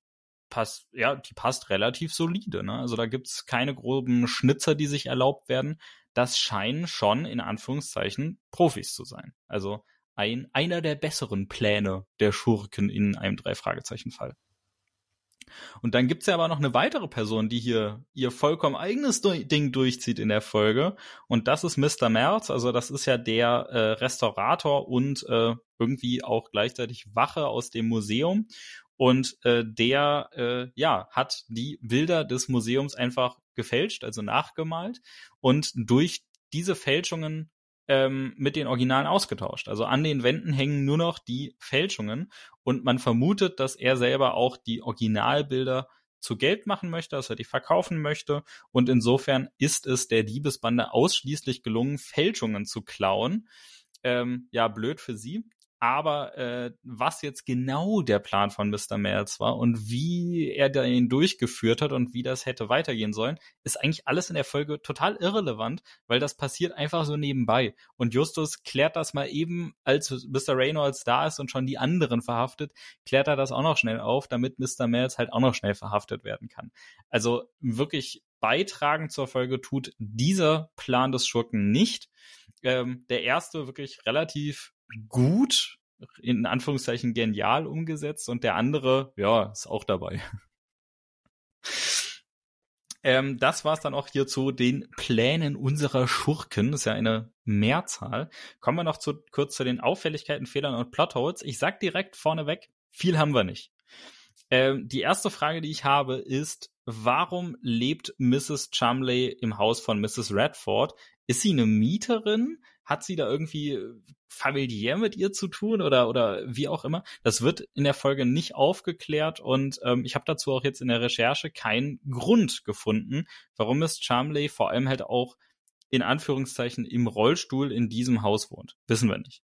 passt, ja, die passt relativ solide. Ne? Also da gibt's keine groben Schnitzer, die sich erlaubt werden. Das scheinen schon in Anführungszeichen Profis zu sein. Also ein, einer der besseren Pläne der Schurken in einem Drei-Fragezeichen-Fall. Und dann gibt's ja aber noch eine weitere Person, die hier ihr vollkommen eigenes Ding durchzieht in der Folge. Und das ist Mr. Merz. Also das ist ja der äh, Restaurator und äh, irgendwie auch gleichzeitig Wache aus dem Museum. Und äh, der äh, ja hat die Bilder des Museums einfach gefälscht, also nachgemalt und durch diese Fälschungen ähm, mit den Originalen ausgetauscht. Also an den Wänden hängen nur noch die Fälschungen und man vermutet, dass er selber auch die Originalbilder zu Geld machen möchte, dass er die verkaufen möchte. Und insofern ist es der Diebesbande ausschließlich gelungen, Fälschungen zu klauen. Ähm, ja, blöd für sie. Aber äh, was jetzt genau der Plan von Mr. Miles war und wie er den durchgeführt hat und wie das hätte weitergehen sollen, ist eigentlich alles in der Folge total irrelevant, weil das passiert einfach so nebenbei. Und Justus klärt das mal eben, als Mr. Reynolds da ist und schon die anderen verhaftet, klärt er das auch noch schnell auf, damit Mr. Miles halt auch noch schnell verhaftet werden kann. Also wirklich beitragen zur Folge tut dieser Plan des Schurken nicht. Ähm, der erste wirklich relativ gut, in Anführungszeichen genial umgesetzt und der andere, ja, ist auch dabei. Ähm, das war's dann auch hier zu den Plänen unserer Schurken. Das ist ja eine Mehrzahl. Kommen wir noch zu, kurz zu den Auffälligkeiten, Fehlern und Plotholes. Ich sag direkt vorneweg, viel haben wir nicht. Ähm, die erste Frage, die ich habe, ist, warum lebt Mrs. Chumley im Haus von Mrs. Radford? Ist sie eine Mieterin? Hat sie da irgendwie familiär mit ihr zu tun oder oder wie auch immer? Das wird in der Folge nicht aufgeklärt und ähm, ich habe dazu auch jetzt in der Recherche keinen Grund gefunden, warum Miss Charmley vor allem halt auch in Anführungszeichen im Rollstuhl in diesem Haus wohnt. Wissen wir nicht.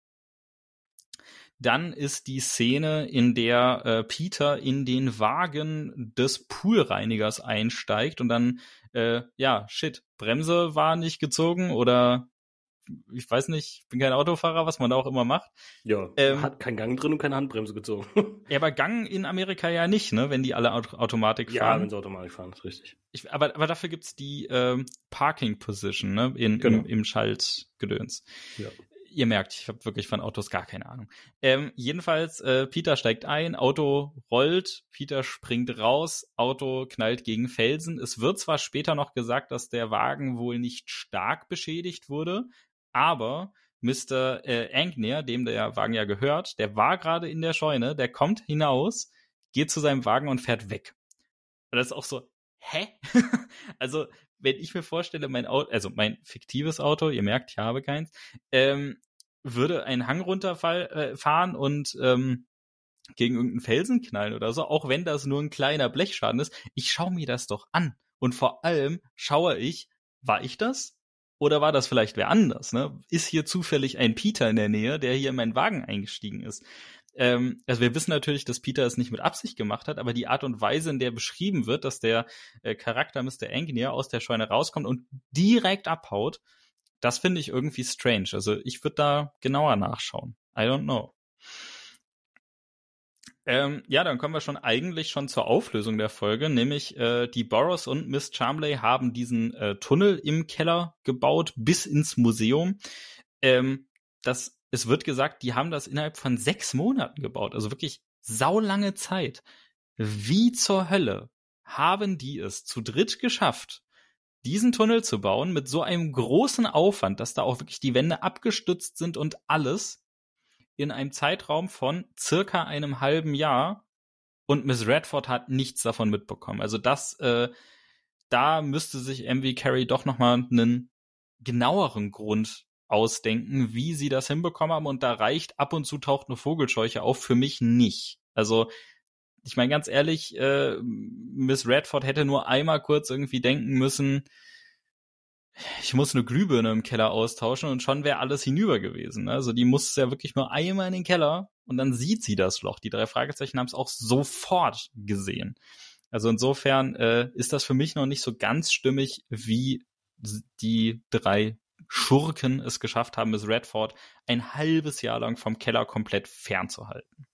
Dann ist die Szene, in der äh, Peter in den Wagen des Poolreinigers einsteigt und dann, äh, ja, shit, Bremse war nicht gezogen oder ich weiß nicht, ich bin kein Autofahrer, was man da auch immer macht. Ja, ähm, hat kein Gang drin und keine Handbremse gezogen. ja, aber Gang in Amerika ja nicht, ne, wenn die alle Auto Automatik fahren. Ja, wenn sie Automatik fahren, ist richtig. Ich, aber, aber dafür gibt's die ähm, Parking Position, ne, in, genau. im, im Schaltgedöns. Ja. Ihr merkt, ich habe wirklich von Autos gar keine Ahnung. Ähm, jedenfalls, äh, Peter steigt ein, Auto rollt, Peter springt raus, Auto knallt gegen Felsen. Es wird zwar später noch gesagt, dass der Wagen wohl nicht stark beschädigt wurde, aber Mr. Äh, Angnier, dem der Wagen ja gehört, der war gerade in der Scheune, der kommt hinaus, geht zu seinem Wagen und fährt weg. Und das ist auch so, hä? also, wenn ich mir vorstelle, mein Auto, also mein fiktives Auto, ihr merkt, ich habe keins, ähm, würde einen Hang runterfahren äh, und ähm, gegen irgendeinen Felsen knallen oder so, auch wenn das nur ein kleiner Blechschaden ist, ich schaue mir das doch an. Und vor allem schaue ich, war ich das? Oder war das vielleicht wer anders? Ne? Ist hier zufällig ein Peter in der Nähe, der hier in meinen Wagen eingestiegen ist? Ähm, also wir wissen natürlich, dass Peter es nicht mit Absicht gemacht hat, aber die Art und Weise, in der beschrieben wird, dass der äh, Charakter Mr. Angnier aus der Scheune rauskommt und direkt abhaut, das finde ich irgendwie strange. Also ich würde da genauer nachschauen. I don't know. Ähm, ja, dann kommen wir schon eigentlich schon zur Auflösung der Folge, nämlich äh, die Boros und Miss Charmley haben diesen äh, Tunnel im Keller gebaut bis ins Museum. Ähm, das, es wird gesagt, die haben das innerhalb von sechs Monaten gebaut, also wirklich saulange Zeit. Wie zur Hölle haben die es zu dritt geschafft, diesen Tunnel zu bauen mit so einem großen Aufwand, dass da auch wirklich die Wände abgestützt sind und alles? In einem Zeitraum von circa einem halben Jahr und Miss Redford hat nichts davon mitbekommen. Also das, äh, da müsste sich MV Carey doch nochmal einen genaueren Grund ausdenken, wie sie das hinbekommen haben. Und da reicht ab und zu taucht eine Vogelscheuche auf, für mich nicht. Also ich meine ganz ehrlich, äh, Miss Redford hätte nur einmal kurz irgendwie denken müssen, ich muss eine Glühbirne im Keller austauschen und schon wäre alles hinüber gewesen. Ne? Also die muss ja wirklich nur einmal in den Keller und dann sieht sie das Loch. Die drei Fragezeichen haben es auch sofort gesehen. Also insofern äh, ist das für mich noch nicht so ganz stimmig, wie die drei Schurken es geschafft haben, Miss Redford ein halbes Jahr lang vom Keller komplett fernzuhalten.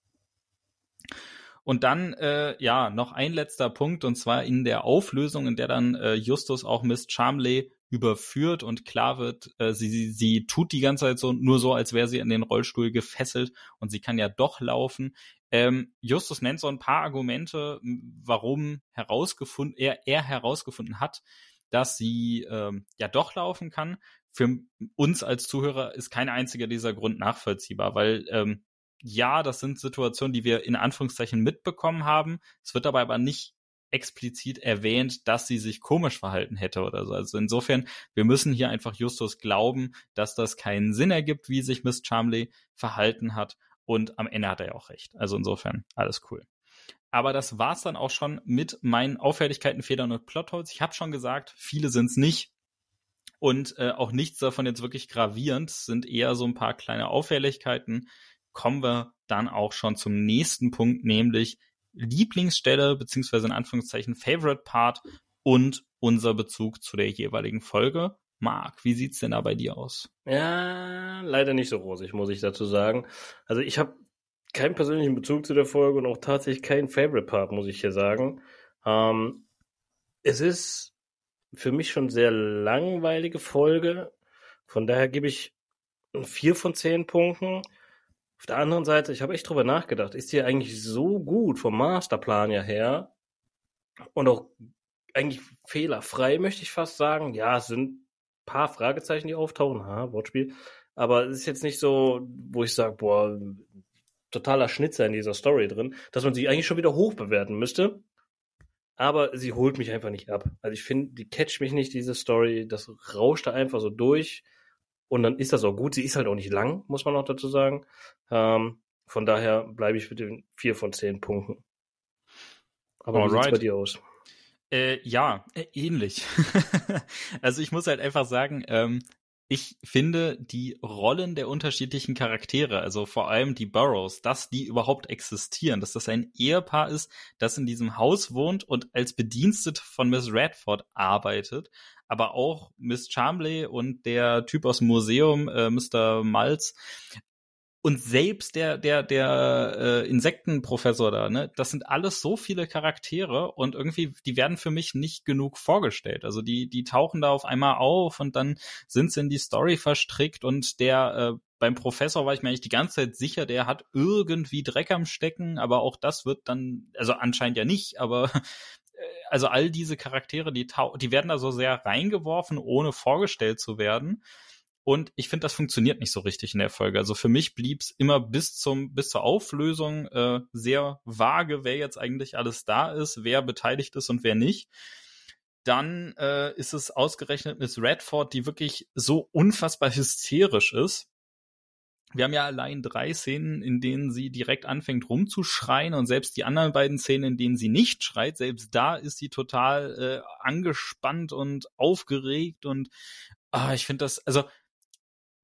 Und dann, äh, ja, noch ein letzter Punkt, und zwar in der Auflösung, in der dann äh, Justus auch Miss Charmley überführt und klar wird, äh, sie, sie, sie tut die ganze Zeit so nur so, als wäre sie an den Rollstuhl gefesselt und sie kann ja doch laufen. Ähm, Justus nennt so ein paar Argumente, warum herausgefunden, er, er herausgefunden hat, dass sie ähm, ja doch laufen kann. Für uns als Zuhörer ist kein einziger dieser Grund nachvollziehbar, weil ähm, ja, das sind Situationen, die wir in Anführungszeichen mitbekommen haben. Es wird dabei aber nicht explizit erwähnt, dass sie sich komisch verhalten hätte oder so. Also insofern, wir müssen hier einfach Justus glauben, dass das keinen Sinn ergibt, wie sich Miss Charmley verhalten hat. Und am Ende hat er ja auch recht. Also insofern, alles cool. Aber das war's dann auch schon mit meinen Auffälligkeiten, Federn und Plotholes. Ich habe schon gesagt, viele sind's nicht. Und äh, auch nichts davon jetzt wirklich gravierend. Es sind eher so ein paar kleine Auffälligkeiten. Kommen wir dann auch schon zum nächsten Punkt, nämlich Lieblingsstelle beziehungsweise in Anführungszeichen Favorite Part und unser Bezug zu der jeweiligen Folge. Marc, wie sieht's denn da bei dir aus? Ja, leider nicht so rosig, muss ich dazu sagen. Also ich habe keinen persönlichen Bezug zu der Folge und auch tatsächlich keinen Favorite Part, muss ich hier sagen. Ähm, es ist für mich schon sehr langweilige Folge. Von daher gebe ich vier von zehn Punkten. Auf der anderen Seite, ich habe echt drüber nachgedacht, ist die eigentlich so gut vom Masterplan ja her und auch eigentlich fehlerfrei, möchte ich fast sagen. Ja, es sind ein paar Fragezeichen, die auftauchen, ha, Wortspiel. Aber es ist jetzt nicht so, wo ich sage, boah, totaler Schnitzer in dieser Story drin, dass man sie eigentlich schon wieder hoch bewerten müsste. Aber sie holt mich einfach nicht ab. Also ich finde, die catcht mich nicht, diese Story. Das rauscht da einfach so durch. Und dann ist das auch gut. Sie ist halt auch nicht lang, muss man auch dazu sagen. Ähm, von daher bleibe ich mit den vier von zehn Punkten. Aber Alright. wie sieht's bei dir aus? Äh, ja, äh, ähnlich. also ich muss halt einfach sagen, ähm, ich finde die Rollen der unterschiedlichen Charaktere, also vor allem die Burrows, dass die überhaupt existieren, dass das ein Ehepaar ist, das in diesem Haus wohnt und als Bedienstete von Miss Radford arbeitet, aber auch Miss Charmley und der Typ aus dem Museum, äh, Mr. Malz, und selbst der der der äh, Insektenprofessor da, ne, das sind alles so viele Charaktere und irgendwie die werden für mich nicht genug vorgestellt. Also die die tauchen da auf einmal auf und dann sind sie in die Story verstrickt und der äh, beim Professor war ich mir eigentlich die ganze Zeit sicher, der hat irgendwie Dreck am Stecken, aber auch das wird dann, also anscheinend ja nicht, aber also all diese Charaktere, die, die werden da so sehr reingeworfen, ohne vorgestellt zu werden. Und ich finde, das funktioniert nicht so richtig in der Folge. Also für mich blieb es immer bis zum bis zur Auflösung äh, sehr vage, wer jetzt eigentlich alles da ist, wer beteiligt ist und wer nicht. Dann äh, ist es ausgerechnet Miss Redford, die wirklich so unfassbar hysterisch ist. Wir haben ja allein drei Szenen, in denen sie direkt anfängt rumzuschreien und selbst die anderen beiden Szenen, in denen sie nicht schreit, selbst da ist sie total äh, angespannt und aufgeregt und ah, ich finde das, also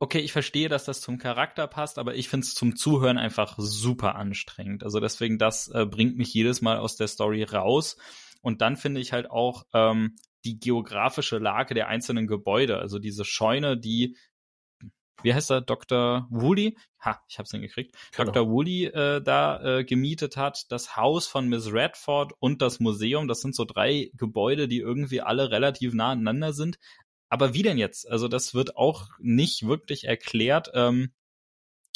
okay, ich verstehe, dass das zum Charakter passt, aber ich finde es zum Zuhören einfach super anstrengend. Also deswegen, das äh, bringt mich jedes Mal aus der Story raus. Und dann finde ich halt auch ähm, die geografische Lage der einzelnen Gebäude, also diese Scheune, die wie heißt er, Dr. Woolley, ha, ich hab's hingekriegt, genau. Dr. Woolley äh, da äh, gemietet hat, das Haus von Miss Redford und das Museum, das sind so drei Gebäude, die irgendwie alle relativ nah aneinander sind, aber wie denn jetzt? Also das wird auch nicht wirklich erklärt. Ähm,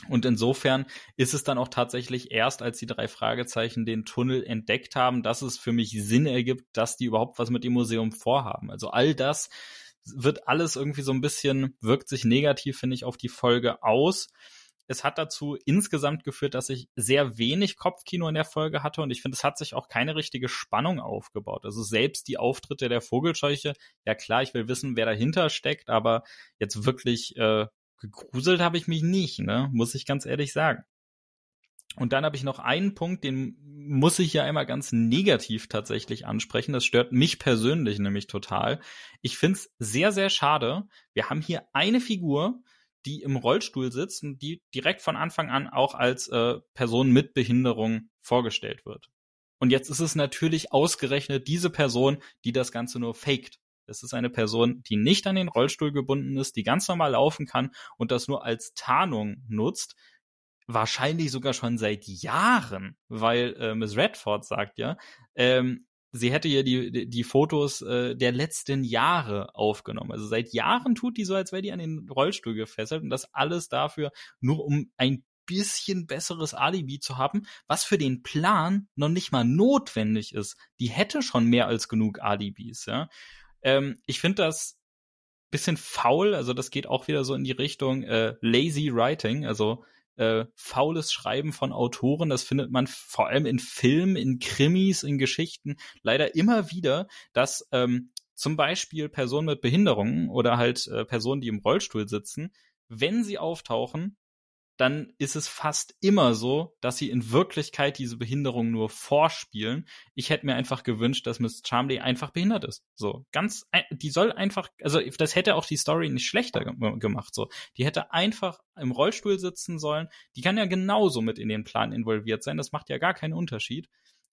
und insofern ist es dann auch tatsächlich erst, als die drei Fragezeichen den Tunnel entdeckt haben, dass es für mich Sinn ergibt, dass die überhaupt was mit dem Museum vorhaben. Also all das wird alles irgendwie so ein bisschen, wirkt sich negativ, finde ich, auf die Folge aus es hat dazu insgesamt geführt, dass ich sehr wenig Kopfkino in der Folge hatte und ich finde, es hat sich auch keine richtige Spannung aufgebaut. Also selbst die Auftritte der Vogelscheuche, ja klar, ich will wissen, wer dahinter steckt, aber jetzt wirklich äh, gegruselt habe ich mich nicht, ne? Muss ich ganz ehrlich sagen. Und dann habe ich noch einen Punkt, den muss ich ja einmal ganz negativ tatsächlich ansprechen. Das stört mich persönlich nämlich total. Ich finde es sehr, sehr schade. Wir haben hier eine Figur, die im Rollstuhl sitzt und die direkt von Anfang an auch als äh, Person mit Behinderung vorgestellt wird. Und jetzt ist es natürlich ausgerechnet diese Person, die das Ganze nur faked. Es ist eine Person, die nicht an den Rollstuhl gebunden ist, die ganz normal laufen kann und das nur als Tarnung nutzt. Wahrscheinlich sogar schon seit Jahren, weil äh, Miss Redford sagt ja, ähm, sie hätte ja die, die Fotos äh, der letzten Jahre aufgenommen. Also seit Jahren tut die so, als wäre die an den Rollstuhl gefesselt und das alles dafür, nur um ein bisschen besseres Alibi zu haben, was für den Plan noch nicht mal notwendig ist. Die hätte schon mehr als genug Alibis, ja. Ähm, ich finde das bisschen faul, also das geht auch wieder so in die Richtung äh, lazy writing, also äh, faules Schreiben von Autoren. Das findet man vor allem in Filmen, in Krimis, in Geschichten leider immer wieder, dass ähm, zum Beispiel Personen mit Behinderungen oder halt äh, Personen, die im Rollstuhl sitzen, wenn sie auftauchen, dann ist es fast immer so, dass sie in Wirklichkeit diese Behinderung nur vorspielen. Ich hätte mir einfach gewünscht, dass Miss Charmley einfach behindert ist. So, ganz, die soll einfach, also das hätte auch die Story nicht schlechter gemacht. So, die hätte einfach im Rollstuhl sitzen sollen. Die kann ja genauso mit in den Plan involviert sein. Das macht ja gar keinen Unterschied.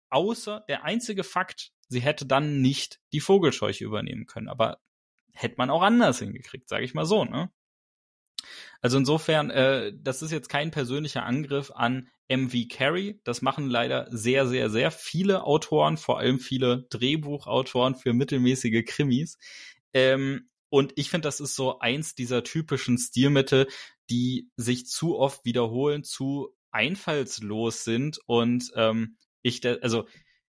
Außer der einzige Fakt, sie hätte dann nicht die Vogelscheuche übernehmen können. Aber hätte man auch anders hingekriegt, sage ich mal so, ne? Also insofern, äh, das ist jetzt kein persönlicher Angriff an MV Carey. Das machen leider sehr, sehr, sehr viele Autoren, vor allem viele Drehbuchautoren für mittelmäßige Krimis. Ähm, und ich finde, das ist so eins dieser typischen Stilmittel, die sich zu oft wiederholen, zu einfallslos sind und ähm, ich, also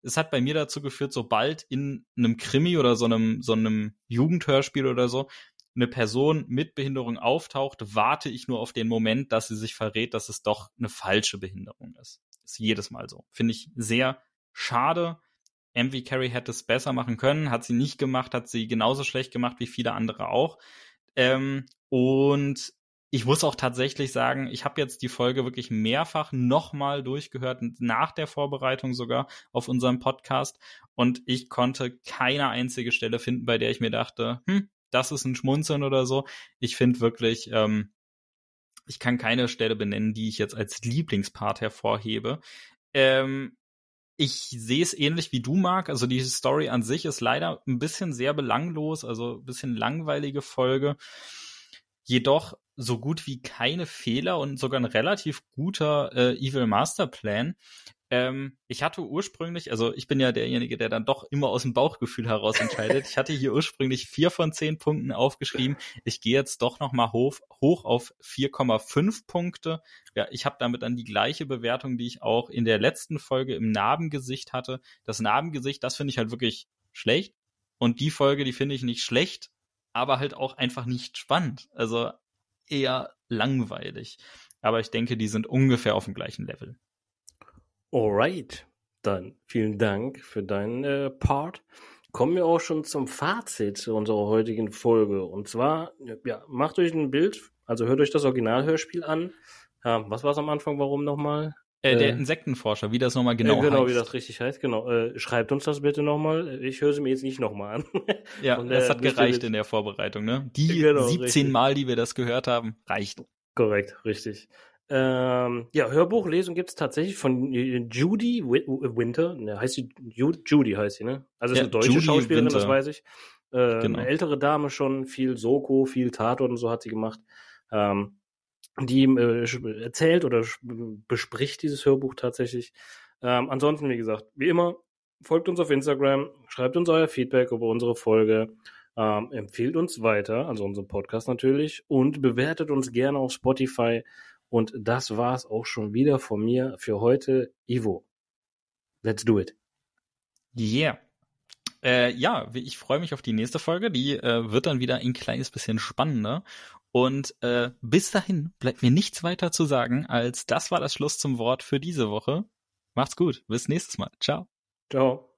es hat bei mir dazu geführt, sobald in einem Krimi oder so einem, so einem Jugendhörspiel oder so eine Person mit Behinderung auftaucht, warte ich nur auf den Moment, dass sie sich verrät, dass es doch eine falsche Behinderung ist. Ist jedes Mal so. Finde ich sehr schade. MV Carey hätte es besser machen können, hat sie nicht gemacht, hat sie genauso schlecht gemacht wie viele andere auch. Ähm, und ich muss auch tatsächlich sagen, ich habe jetzt die Folge wirklich mehrfach nochmal durchgehört, nach der Vorbereitung sogar auf unserem Podcast. Und ich konnte keine einzige Stelle finden, bei der ich mir dachte, hm, das ist ein Schmunzeln oder so. Ich finde wirklich, ähm, ich kann keine Stelle benennen, die ich jetzt als Lieblingspart hervorhebe. Ähm, ich sehe es ähnlich wie du, Marc. Also die Story an sich ist leider ein bisschen sehr belanglos, also ein bisschen langweilige Folge. Jedoch so gut wie keine Fehler und sogar ein relativ guter äh, Evil Master Plan. Ähm, ich hatte ursprünglich, also ich bin ja derjenige, der dann doch immer aus dem Bauchgefühl heraus entscheidet. ich hatte hier ursprünglich vier von zehn Punkten aufgeschrieben. Ich gehe jetzt doch noch mal hoch, hoch auf 4,5 Punkte. Ja, ich habe damit dann die gleiche Bewertung, die ich auch in der letzten Folge im Narbengesicht hatte. Das Narbengesicht, das finde ich halt wirklich schlecht. Und die Folge, die finde ich nicht schlecht, aber halt auch einfach nicht spannend. Also eher langweilig. Aber ich denke, die sind ungefähr auf dem gleichen Level. Alright, dann vielen Dank für deinen äh, Part. Kommen wir auch schon zum Fazit unserer heutigen Folge. Und zwar, ja, macht euch ein Bild, also hört euch das Originalhörspiel an. Ja, was war es am Anfang, warum nochmal? Äh, der äh, Insektenforscher, wie das nochmal genau äh, genau, heißt. wie das richtig heißt, genau. Äh, schreibt uns das bitte nochmal. Ich höre sie mir jetzt nicht nochmal an. ja, Und, das hat gereicht in der Vorbereitung, ne? Die genau, 17 richtig. Mal, die wir das gehört haben, reicht. Korrekt, richtig. Ähm, ja, Hörbuchlesung gibt es tatsächlich von äh, Judy Winter. Ne, heißt sie Judy heißt sie, ne? Also ja, ist eine deutsche Judy Schauspielerin, Winter. das weiß ich. Äh, genau. Eine ältere Dame schon, viel Soko, viel Tatort und so hat sie gemacht. Ähm, die äh, erzählt oder bespricht dieses Hörbuch tatsächlich. Ähm, ansonsten, wie gesagt, wie immer, folgt uns auf Instagram, schreibt uns euer Feedback über unsere Folge, ähm, empfiehlt uns weiter, also unseren Podcast natürlich, und bewertet uns gerne auf Spotify. Und das war's auch schon wieder von mir für heute. Ivo, let's do it. Yeah. Äh, ja, ich freue mich auf die nächste Folge. Die äh, wird dann wieder ein kleines bisschen spannender. Und äh, bis dahin bleibt mir nichts weiter zu sagen, als das war das Schluss zum Wort für diese Woche. Macht's gut. Bis nächstes Mal. Ciao. Ciao.